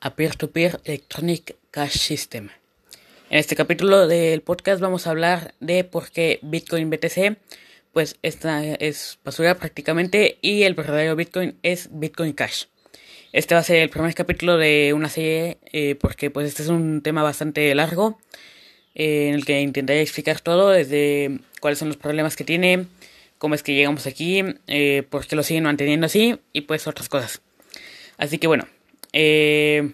a Peer-to-Peer Electronic Cash System. En este capítulo del podcast vamos a hablar de por qué Bitcoin BTC, pues esta es basura prácticamente y el verdadero Bitcoin es Bitcoin Cash. Este va a ser el primer capítulo de una serie eh, porque pues este es un tema bastante largo eh, en el que intentaré explicar todo desde cuáles son los problemas que tiene, cómo es que llegamos aquí, eh, por qué lo siguen manteniendo así y pues otras cosas. Así que bueno, eh,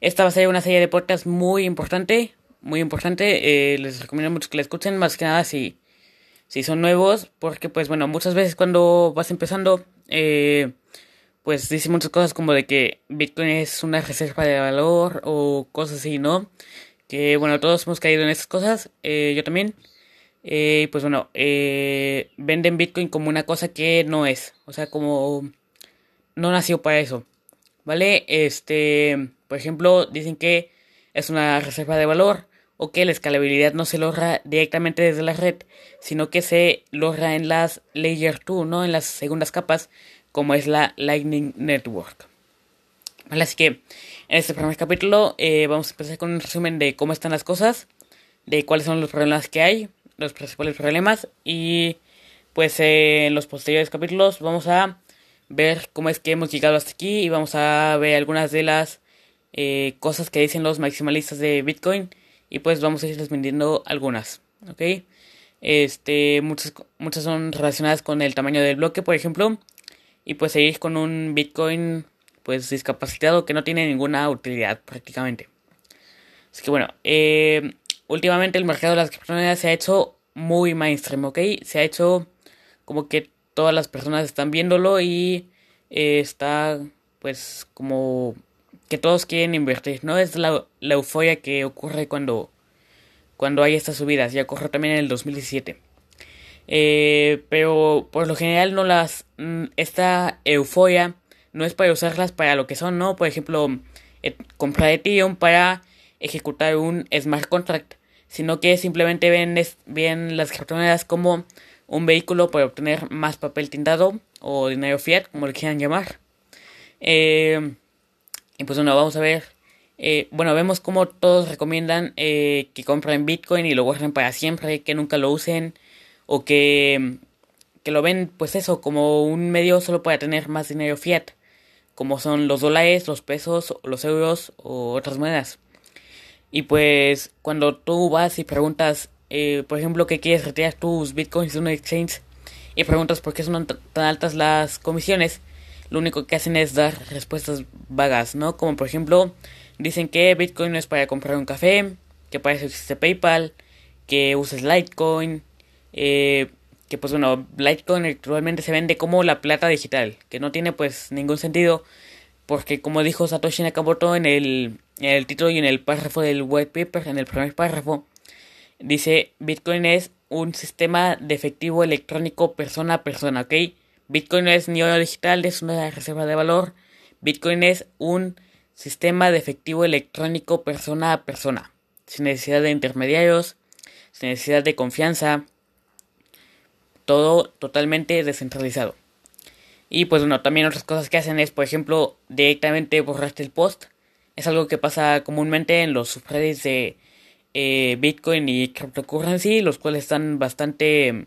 esta va a ser una serie de podcasts muy importante, muy importante. Eh, les recomiendo mucho que la escuchen, más que nada si, si son nuevos, porque pues bueno, muchas veces cuando vas empezando, eh, pues dicen muchas cosas como de que Bitcoin es una reserva de valor o cosas así, ¿no? Que bueno, todos hemos caído en esas cosas, eh, yo también. Eh, pues bueno, venden Bitcoin como una cosa que no es, o sea, como no nació para eso. ¿Vale? Este, por ejemplo, dicen que es una reserva de valor o que la escalabilidad no se logra directamente desde la red, sino que se logra en las Layer 2, ¿no? En las segundas capas, como es la Lightning Network. Así que en este primer capítulo eh, vamos a empezar con un resumen de cómo están las cosas, de cuáles son los problemas que hay, los principales problemas y pues en los posteriores capítulos vamos a ver cómo es que hemos llegado hasta aquí y vamos a ver algunas de las eh, cosas que dicen los maximalistas de Bitcoin y pues vamos a ir vendiendo algunas, ¿ok? Este, muchas, muchas son relacionadas con el tamaño del bloque, por ejemplo, y pues seguir con un Bitcoin pues discapacitado que no tiene ninguna utilidad prácticamente. Así que bueno, eh, últimamente el mercado de las criptomonedas se ha hecho muy mainstream, ¿ok? Se ha hecho como que todas las personas están viéndolo y eh, está pues como que todos quieren invertir, ¿no? Es la, euforia que ocurre cuando, cuando hay estas subidas, ya ocurrió también en el 2017. Eh, pero por lo general no las... Mm, esta euforia no es para usarlas para lo que son, ¿no? Por ejemplo, eh, comprar Ethereum para ejecutar un smart contract, sino que simplemente ven, ven las criptomonedas como un vehículo para obtener más papel tintado o dinero fiat, como le quieran llamar. Eh, y pues bueno, vamos a ver. Eh, bueno, vemos como todos recomiendan eh, que compren Bitcoin y lo guarden para siempre, que nunca lo usen o que, que lo ven pues eso como un medio solo para tener más dinero fiat, como son los dólares, los pesos, los euros o otras monedas. Y pues cuando tú vas y preguntas eh, por ejemplo, que quieres retirar tus bitcoins de un exchange y preguntas por qué son tan altas las comisiones, lo único que hacen es dar respuestas vagas, ¿no? Como por ejemplo, dicen que Bitcoin no es para comprar un café, que para eso existe PayPal, que uses Litecoin, eh, que pues bueno, Litecoin actualmente se vende como la plata digital, que no tiene pues ningún sentido, porque como dijo Satoshi Nakamoto en el, en el título y en el párrafo del white paper, en el primer párrafo, Dice, Bitcoin es un sistema de efectivo electrónico persona a persona, ¿ok? Bitcoin no es ni oro digital, es una reserva de valor. Bitcoin es un sistema de efectivo electrónico persona a persona, sin necesidad de intermediarios, sin necesidad de confianza, todo totalmente descentralizado. Y pues bueno, también otras cosas que hacen es, por ejemplo, directamente borrarte el post. Es algo que pasa comúnmente en los subreddits de eh, Bitcoin y cryptocurrency, los cuales están bastante mm,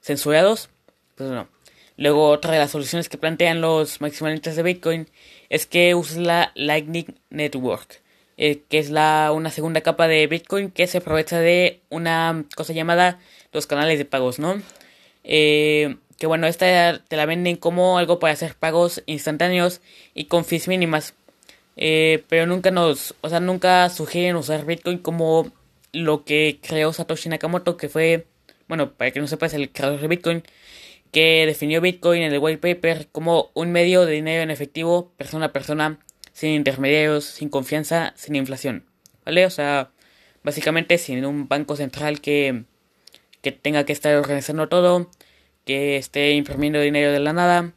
censurados. Pues. Luego otra de las soluciones que plantean los maximalistas de Bitcoin es que uses la Lightning Network, eh, que es la una segunda capa de Bitcoin que se aprovecha de una cosa llamada los canales de pagos, ¿no? Eh, que bueno, esta te la venden como algo para hacer pagos instantáneos y con fees mínimas. Pero nunca nos, o sea, nunca sugieren usar Bitcoin como lo que creó Satoshi Nakamoto, que fue, bueno, para que no sepas, el creador de Bitcoin, que definió Bitcoin en el white paper como un medio de dinero en efectivo, persona a persona, sin intermediarios, sin confianza, sin inflación, ¿vale? O sea, básicamente sin un banco central que, que tenga que estar organizando todo, que esté imprimiendo dinero de la nada,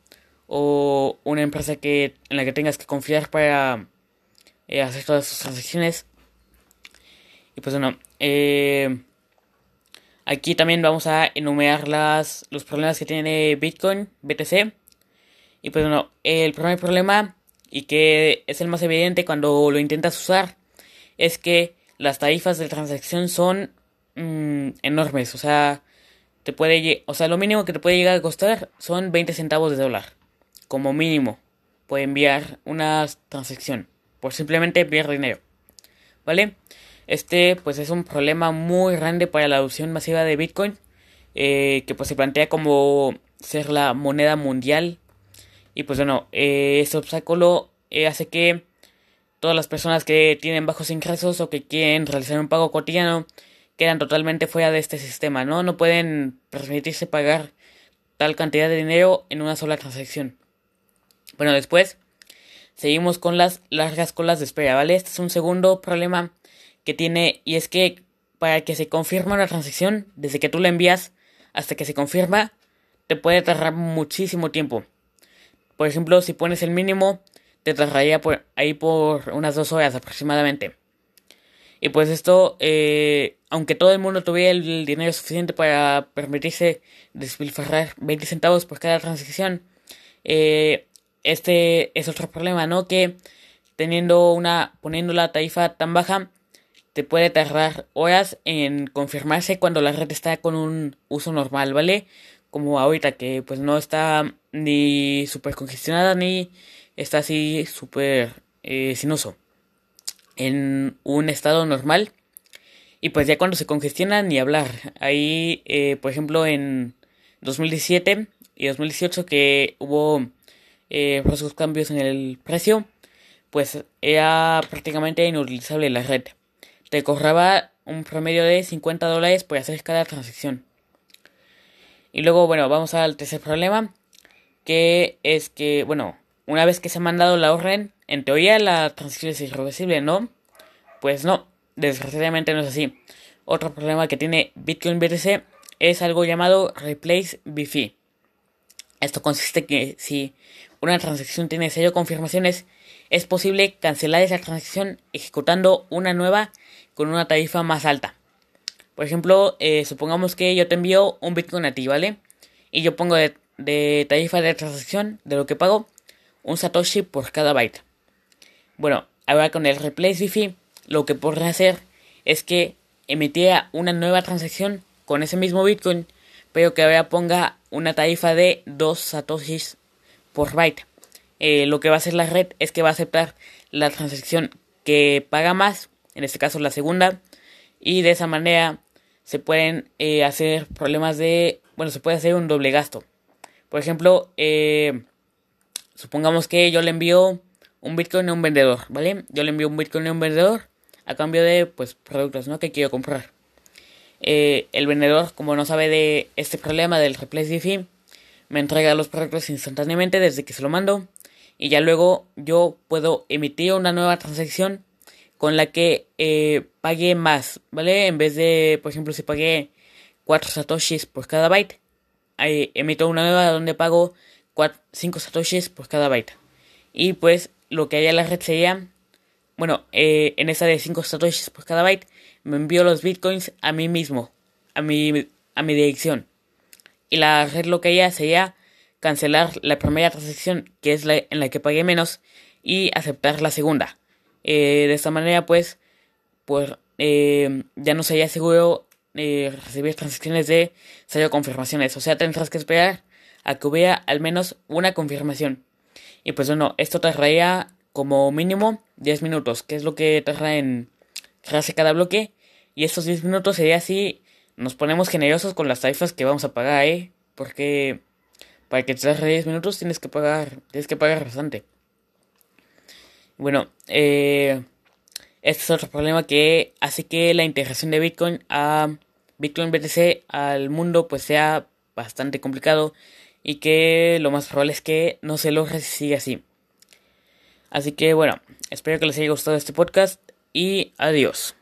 o una empresa que en la que tengas que confiar para eh, hacer todas sus transacciones. Y pues bueno, eh, aquí también vamos a enumerar las, los problemas que tiene Bitcoin, BTC. Y pues bueno, el primer problema y que es el más evidente cuando lo intentas usar es que las tarifas de transacción son mm, enormes. O sea, te puede, o sea, lo mínimo que te puede llegar a costar son 20 centavos de dólar. Como mínimo, puede enviar una transacción. Por simplemente enviar dinero. ¿Vale? Este, pues es un problema muy grande para la adopción masiva de Bitcoin. Eh, que pues se plantea como ser la moneda mundial. Y pues bueno, eh, este obstáculo eh, hace que todas las personas que tienen bajos ingresos o que quieren realizar un pago cotidiano quedan totalmente fuera de este sistema, ¿no? No pueden permitirse pagar tal cantidad de dinero en una sola transacción. Bueno, después seguimos con las largas colas de espera, ¿vale? Este es un segundo problema que tiene y es que para que se confirme una transacción, desde que tú la envías hasta que se confirma, te puede tardar muchísimo tiempo. Por ejemplo, si pones el mínimo, te tardaría ahí por unas dos horas aproximadamente. Y pues esto, eh, aunque todo el mundo tuviera el dinero suficiente para permitirse despilfarrar 20 centavos por cada transacción, eh, este es otro problema, ¿no? Que teniendo una, poniendo la tarifa tan baja, te puede tardar horas en confirmarse cuando la red está con un uso normal, ¿vale? Como ahorita que pues no está ni súper congestionada ni está así súper eh, sin uso en un estado normal. Y pues ya cuando se congestiona ni hablar. Ahí, eh, por ejemplo, en 2017 y 2018 que hubo eh, cambios en el precio, pues era prácticamente inutilizable la red. Te cobraba un promedio de 50 dólares por hacer cada transacción. Y luego, bueno, vamos al tercer problema, que es que, bueno, una vez que se ha mandado la orden, en teoría la transacción es irreversible, ¿no? Pues no, desgraciadamente no es así. Otro problema que tiene Bitcoin BTC es algo llamado Replace BFI. Esto consiste en que si una transacción tiene sello confirmaciones, es posible cancelar esa transacción ejecutando una nueva con una tarifa más alta. Por ejemplo, eh, supongamos que yo te envío un Bitcoin a ti, ¿vale? Y yo pongo de, tarifa de transacción de lo que pago un Satoshi por cada byte. Bueno, ahora con el Replace Wi-Fi, lo que podré hacer es que emitiera una nueva transacción con ese mismo Bitcoin, pero que ahora ponga una tarifa de 2 Satoshis por byte. Eh, lo que va a hacer la red es que va a aceptar la transacción que paga más, en este caso la segunda, y de esa manera se pueden eh, hacer problemas de, bueno, se puede hacer un doble gasto. Por ejemplo, eh, Supongamos que yo le envío un Bitcoin a un vendedor, ¿vale? Yo le envío un Bitcoin a un vendedor a cambio de, pues, productos, ¿no? Que quiero comprar. Eh, el vendedor, como no sabe de este problema del replace fee, me entrega los productos instantáneamente desde que se lo mando. Y ya luego yo puedo emitir una nueva transacción con la que eh, pague más, ¿vale? En vez de, por ejemplo, si pagué 4 satoshis por cada byte, ahí emito una nueva donde pago 5 satoshis por cada byte. Y pues lo que haya la red sería, bueno, eh, en esa de 5 satoshis por cada byte, me envío los bitcoins a mí mismo, a mi, a mi dirección. Y la red lo que haya sería cancelar la primera transacción, que es la en la que pagué menos, y aceptar la segunda. Eh, de esta manera, pues, pues eh, ya no sería seguro recibir transacciones de sello confirmaciones. O sea, tendrás que esperar a que hubiera al menos una confirmación. Y pues bueno, esto tardaría como mínimo 10 minutos, que es lo que tarda en crearse cada bloque. Y estos 10 minutos sería si nos ponemos generosos con las tarifas que vamos a pagar, ¿eh? Porque para que te tarde 10 minutos tienes que pagar, tienes que pagar bastante. Bueno, eh, este es otro problema que hace que la integración de Bitcoin a Bitcoin BTC al mundo pues sea bastante complicado y que lo más probable es que no se logre si sigue así. Así que bueno, espero que les haya gustado este podcast y adiós.